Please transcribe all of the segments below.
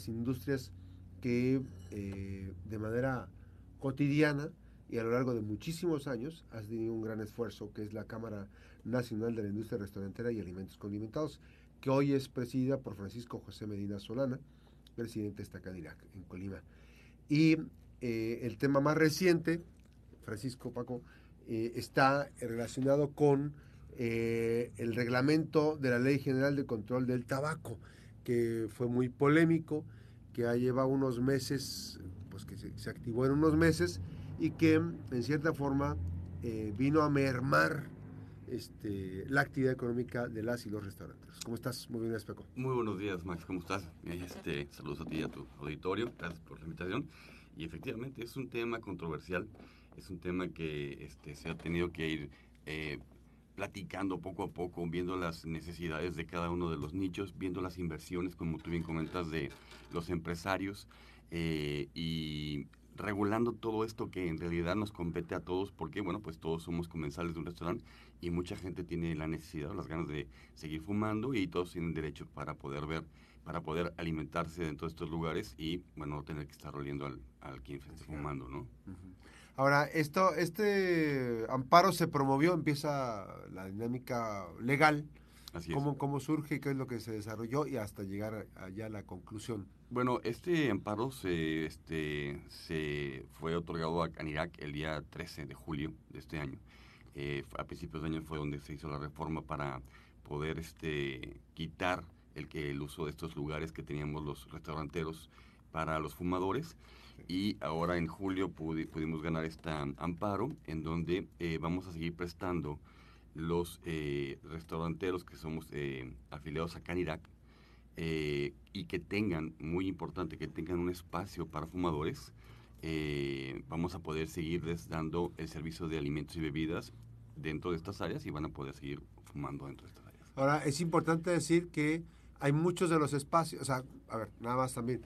las industrias que eh, de manera cotidiana y a lo largo de muchísimos años ha tenido un gran esfuerzo, que es la Cámara Nacional de la Industria Restaurantera y Alimentos Condimentados, que hoy es presidida por Francisco José Medina Solana, presidente de esta en Colima. Y eh, el tema más reciente, Francisco Paco, eh, está relacionado con el reglamento de la Ley General de Control del Tabaco, que fue muy polémico, que ha llevado unos meses, pues que se, activó en unos meses y que en cierta forma vino a mermar este, la actividad económica de las y los restaurantes. ¿Cómo estás? Muy bien, Especo. Muy buenos días, Max. ¿Cómo estás? Este, saludos a ti y a tu auditorio. Gracias por la invitación. Y efectivamente es un tema controversial. Es un tema que este, se ha tenido que ir eh, platicando poco a poco, viendo las necesidades de cada uno de los nichos, viendo las inversiones, como tú bien comentas, de los empresarios. Eh, y regulando todo esto que en realidad nos compete a todos, porque bueno, pues todos somos comensales de un restaurante y mucha gente tiene la necesidad o las ganas de seguir fumando y todos tienen derecho para poder ver, para poder alimentarse dentro de estos lugares y bueno, no tener que estar oliendo al, al quien esté fumando, ¿no? Ahora, esto, este amparo se promovió, empieza la dinámica legal. Así ¿Cómo, ¿Cómo surge? ¿Qué es lo que se desarrolló? Y hasta llegar allá a la conclusión. Bueno, este amparo se, este, se fue otorgado a Canirac el día 13 de julio de este año. Eh, a principios de año fue donde se hizo la reforma para poder este, quitar el, que, el uso de estos lugares que teníamos los restauranteros para los fumadores. Y ahora en julio pudimos ganar este amparo en donde eh, vamos a seguir prestando los eh, restauranteros que somos eh, afiliados a Canirac eh, y que tengan, muy importante, que tengan un espacio para fumadores, eh, vamos a poder seguirles dando el servicio de alimentos y bebidas dentro de estas áreas y van a poder seguir fumando dentro de estas áreas. Ahora, es importante decir que hay muchos de los espacios, o sea, a ver, nada más también,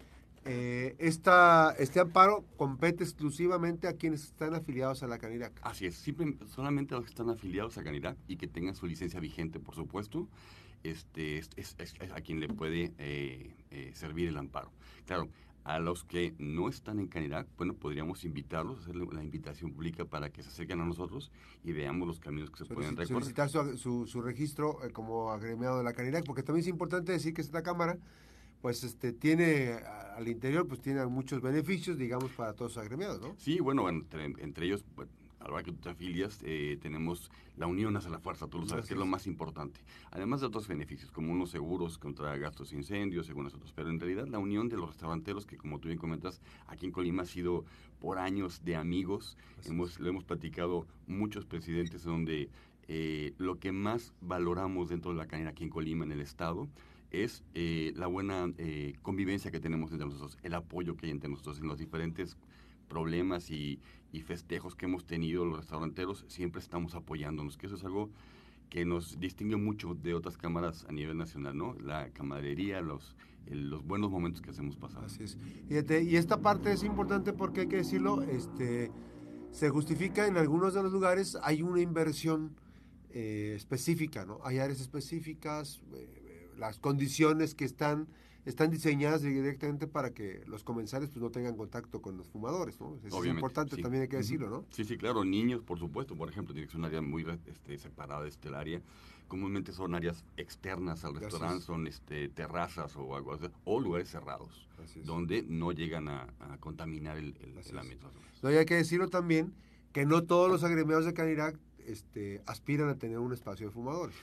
eh, esta, este amparo compete exclusivamente a quienes están afiliados a la Canirac. Así es, simple, solamente a los que están afiliados a Canirac y que tengan su licencia vigente, por supuesto, este, es, a quien le puede eh, eh, servir el amparo. Claro, a los que no están en Canirac, bueno, podríamos invitarlos, hacerle la invitación pública para que se acerquen a nosotros y veamos los caminos que se pueden recorrer. Solicitar su, su, su registro eh, como agremiado de la Canirac, porque también es importante decir que esta Cámara pues este tiene al interior pues tiene muchos beneficios digamos para todos los agremiados no sí bueno entre, entre ellos a la hora que tú te afilias eh, tenemos la unión hacia la fuerza tú lo sabes que es lo más importante. Además de otros beneficios como unos seguros contra gastos de incendios según nosotros. Pero en realidad la unión de los restauranteros que como tú bien comentas aquí en Colima ha sido por años de amigos. Hemos lo hemos platicado muchos presidentes donde eh, lo que más valoramos dentro de la canera aquí en Colima en el estado es eh, la buena eh, convivencia que tenemos entre nosotros, el apoyo que hay entre nosotros en los diferentes problemas y, y, festejos que hemos tenido los restauranteros, siempre estamos apoyándonos, que eso es algo que nos distingue mucho de otras cámaras a nivel nacional, ¿no? La camaradería, los, los buenos momentos que hacemos pasar. Así es. Y esta parte es importante porque hay que decirlo, este, se justifica en algunos de los lugares, hay una inversión eh, específica, ¿no? Hay áreas específicas, eh, las condiciones que están están diseñadas directamente para que los comensales pues no tengan contacto con los fumadores, ¿no? Eso es importante, sí. también hay que decirlo, ¿no? Sí, sí, claro, niños, por supuesto, por ejemplo, tiene que ser un área muy este, separada de este área. Comúnmente son áreas externas al restaurante, son este, terrazas o algo así, o lugares cerrados, donde no llegan a, a contaminar el, el, el ambiente. No, y hay que decirlo también que no todos los agremiados de Canirac este, aspiran a tener un espacio de fumadores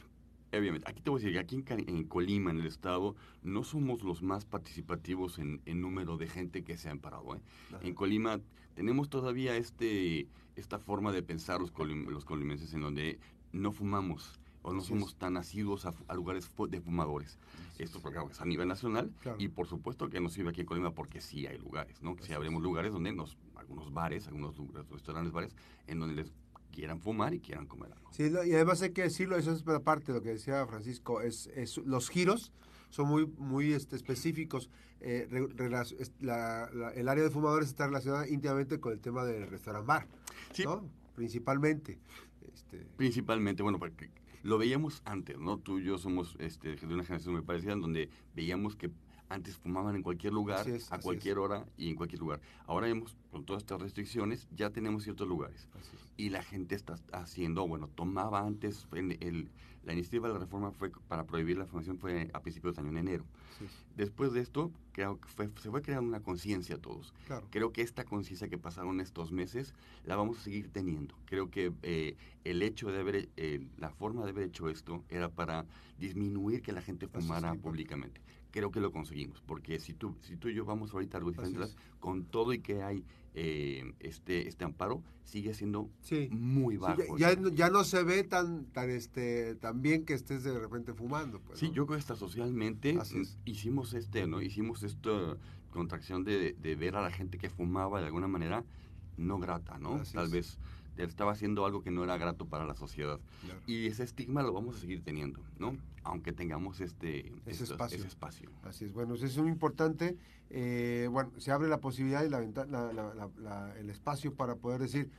obviamente, aquí te voy a decir que aquí en, en, Colima, en el estado, no somos los más participativos en, en número de gente que se ha amparado. ¿eh? En Colima tenemos todavía este esta forma de pensar los, colim, los colimenses en donde no fumamos o no Así somos es. tan asiduos a, a, lugares de fumadores. Así Esto porque es a nivel nacional claro. y por supuesto que nos sirve aquí en Colima porque sí hay lugares, ¿no? Que sí habremos lugares donde nos, algunos bares, algunos restaurantes, bares, en donde les quieran fumar y quieran comer algo. Sí, y además hay que decirlo, eso es parte de lo que decía Francisco, es, es los giros son muy, muy este, específicos. Eh, la, la, el área de fumadores está relacionada íntimamente con el tema del restaurant bar, sí. ¿no? Principalmente. Este... Principalmente, bueno, porque lo veíamos antes, ¿no? Tú y yo somos este, de una generación muy parecida, en donde veíamos que Antes fumaban en cualquier lugar, a cualquier hora y en cualquier lugar. Ahora hemos, con todas estas restricciones, ya tenemos ciertos lugares. Y la gente está haciendo, bueno, tomaba antes, en el, la iniciativa de la reforma fue para prohibir la fumación fue a principios de año, en enero. Después de esto, creo que fue, se fue creando una conciencia a todos. Creo que esta conciencia que pasaron estos meses la vamos a seguir teniendo. Creo que eh, el hecho de haber, eh, la forma de haber hecho esto era para disminuir que la gente fumara públicamente creo que lo conseguimos, porque si tú, si tú y yo vamos ahorita a diferente, con todo y que hay eh, este, este amparo, sigue siendo muy bajo. ya, ya, no se ve tan, tan, este, tan bien que estés de repente fumando. Pues, sí, yo creo que hasta socialmente hicimos este, ¿no? Hicimos esta contracción de, de, ver a la gente que fumaba de alguna manera no grata, ¿no? Tal vez estaba haciendo algo que no era grato para la sociedad. Y ese estigma lo vamos a seguir teniendo, ¿no? Aunque tengamos este, ese, espacio. Así es, bueno, eso es muy importante. Eh, bueno, se abre la posibilidad y la, la, el espacio para poder decir,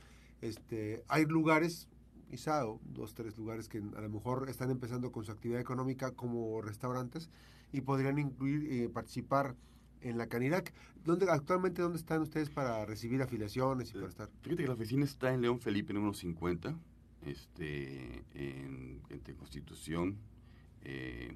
este, hay lugares, quizá dos, tres lugares que a lo mejor están empezando con su actividad económica como restaurantes y podrían incluir, eh, participar en la Canirac. ¿Dónde, actualmente, ¿dónde están ustedes para recibir afiliaciones y para estar? Fíjate que la oficina está en León Felipe número 50, este, en, entre Constitución, eh,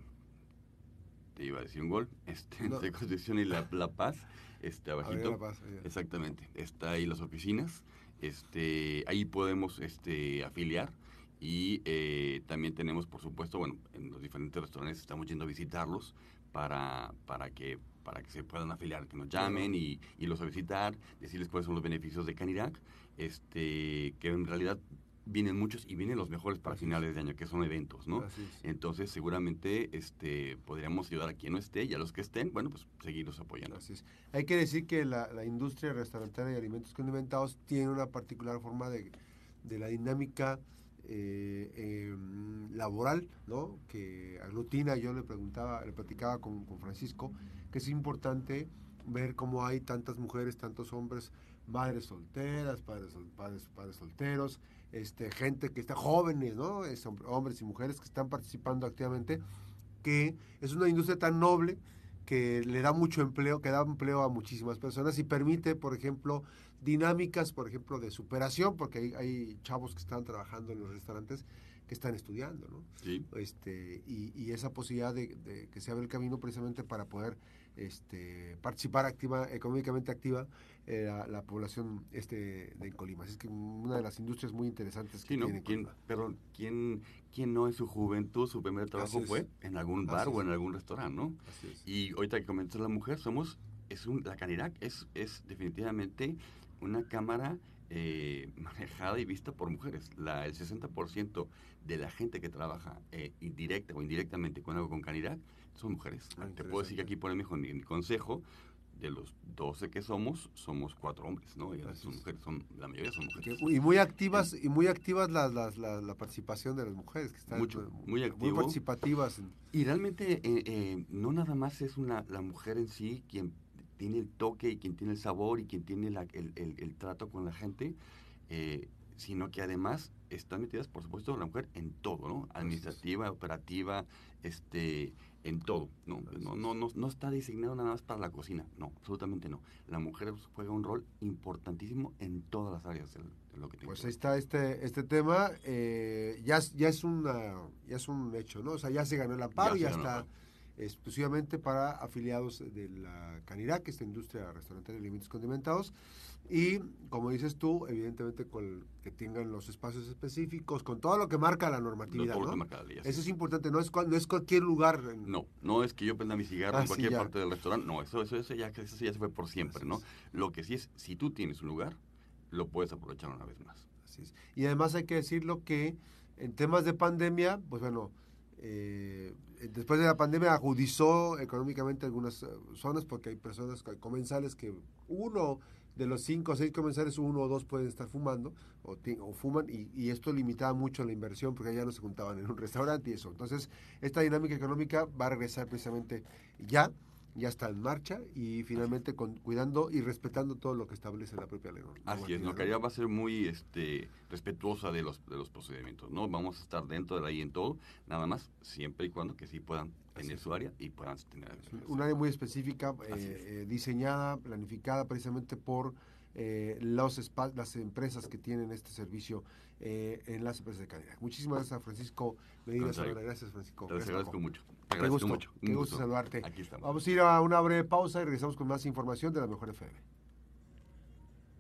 te iba a decir un gol, este, entre Constitución y La, Paz, este, abajito. La Paz, Exactamente, está ahí las oficinas, este, ahí podemos este, afiliar. Y eh, también tenemos, por supuesto, bueno, en los diferentes restaurantes estamos yendo a visitarlos para, para que para que se puedan afiliar, que nos llamen y, y los a visitar, decirles cuáles son los beneficios de Canirac, este, que en realidad vienen muchos y vienen los mejores para finales de año, que son eventos, ¿no? Entonces, seguramente este, podríamos ayudar a quien no esté y a los que estén, bueno, pues seguirlos apoyando. Así Hay que decir que la, la industria restaurantera de alimentos condimentados tiene una particular forma de, de la dinámica eh, em, laboral, ¿no? Que aglutina, yo le preguntaba, le platicaba con, Francisco, que es importante ver cómo hay tantas mujeres, tantos hombres, madres solteras, padres, padres, padres solteros, este, gente que está jóvenes, ¿no? Es, hombres y mujeres que están participando activamente, que es una industria tan noble que le da mucho empleo, que da empleo a muchísimas personas y permite, por ejemplo, dinámicas, por ejemplo, de superación, porque hay, hay chavos que están trabajando en los restaurantes que están estudiando, ¿no? Sí. Este, y, y esa posibilidad de, de, que se abra el camino precisamente para poder este, participar activa, económicamente activa eh, la, población este de Colima. Es que una de las industrias muy interesantes que tiene ¿Quién, Pero ¿quién, ¿quién no en su juventud, su primer trabajo fue en algún bar o en algún restaurante, no? Y ahorita que comentas la mujer, somos, es un, la Canirac es, es definitivamente una cámara eh, manejada y vista por mujeres. La, el 60% de la gente que trabaja eh, indirecta o indirectamente con algo con Canirac son mujeres. Ah, Te puedo decir que aquí por en mi, consejo, de los 12 que somos, somos cuatro hombres, ¿no? Y son mujeres, son, la mayoría son mujeres. Y muy activas, y muy activas la, la, participación de las mujeres, que están Mucho, muy, muy participativas. Y realmente eh, eh, no nada más es una, la mujer en sí quien tiene el toque y quien tiene el sabor y quien tiene el, el, el, trato con la gente, eh, sino que además están metidas, por supuesto, la mujer en todo, ¿no? Administrativa, operativa, este, en todo, ¿no? No, no, no, no está designado nada más para la cocina, no, absolutamente no. La mujer juega un rol importantísimo en todas las áreas de, lo que tiene. Pues ahí está este, este tema, eh, ya, ya, es una, ya es un hecho, ¿no? O sea, ya se ganó la paro, ya, ya está exclusivamente para afiliados de la Canirac, que es la industria restaurante de alimentos condimentados. Y como dices tú, evidentemente con que tengan los espacios específicos, con todo lo que marca la normatividad. ¿no? eso es importante, no es, no es cualquier lugar. No, no es que yo prenda mi cigarro en ah, cualquier parte del restaurante, no, eso, eso, eso, ya, eso ya se fue por siempre, ¿no? Lo que sí es, si tú tienes un lugar, lo puedes aprovechar una vez más. Así es. Y además hay que decirlo que en temas de pandemia, pues bueno, eh, después de la pandemia agudizó económicamente algunas eh, zonas porque hay personas comensales que uno de los cinco o seis comensales, uno o dos pueden estar fumando o, o fuman y, esto limitaba mucho la inversión porque ya no se juntaban en un restaurante y eso. Entonces, esta dinámica económica va a regresar precisamente ya ya está en marcha y finalmente con, cuidando y respetando todo lo que establece la propia ley. Así es, Nocaría va a ser muy este, respetuosa de los, de los procedimientos, ¿no? Vamos a estar dentro de la ley en todo, nada más, siempre y cuando que sí puedan tener su área y puedan tener... Un área muy específica, eh, eh, diseñada, planificada precisamente por eh, los las empresas que tienen este servicio eh, en las empresas de calidad. Muchísimas gracias a Francisco Medina Gracias, Francisco. Te agradezco mucho. Te agradezco mucho. Qué gusto, saludarte. Vamos a ir a una breve pausa y regresamos con más información de la Mejor FM.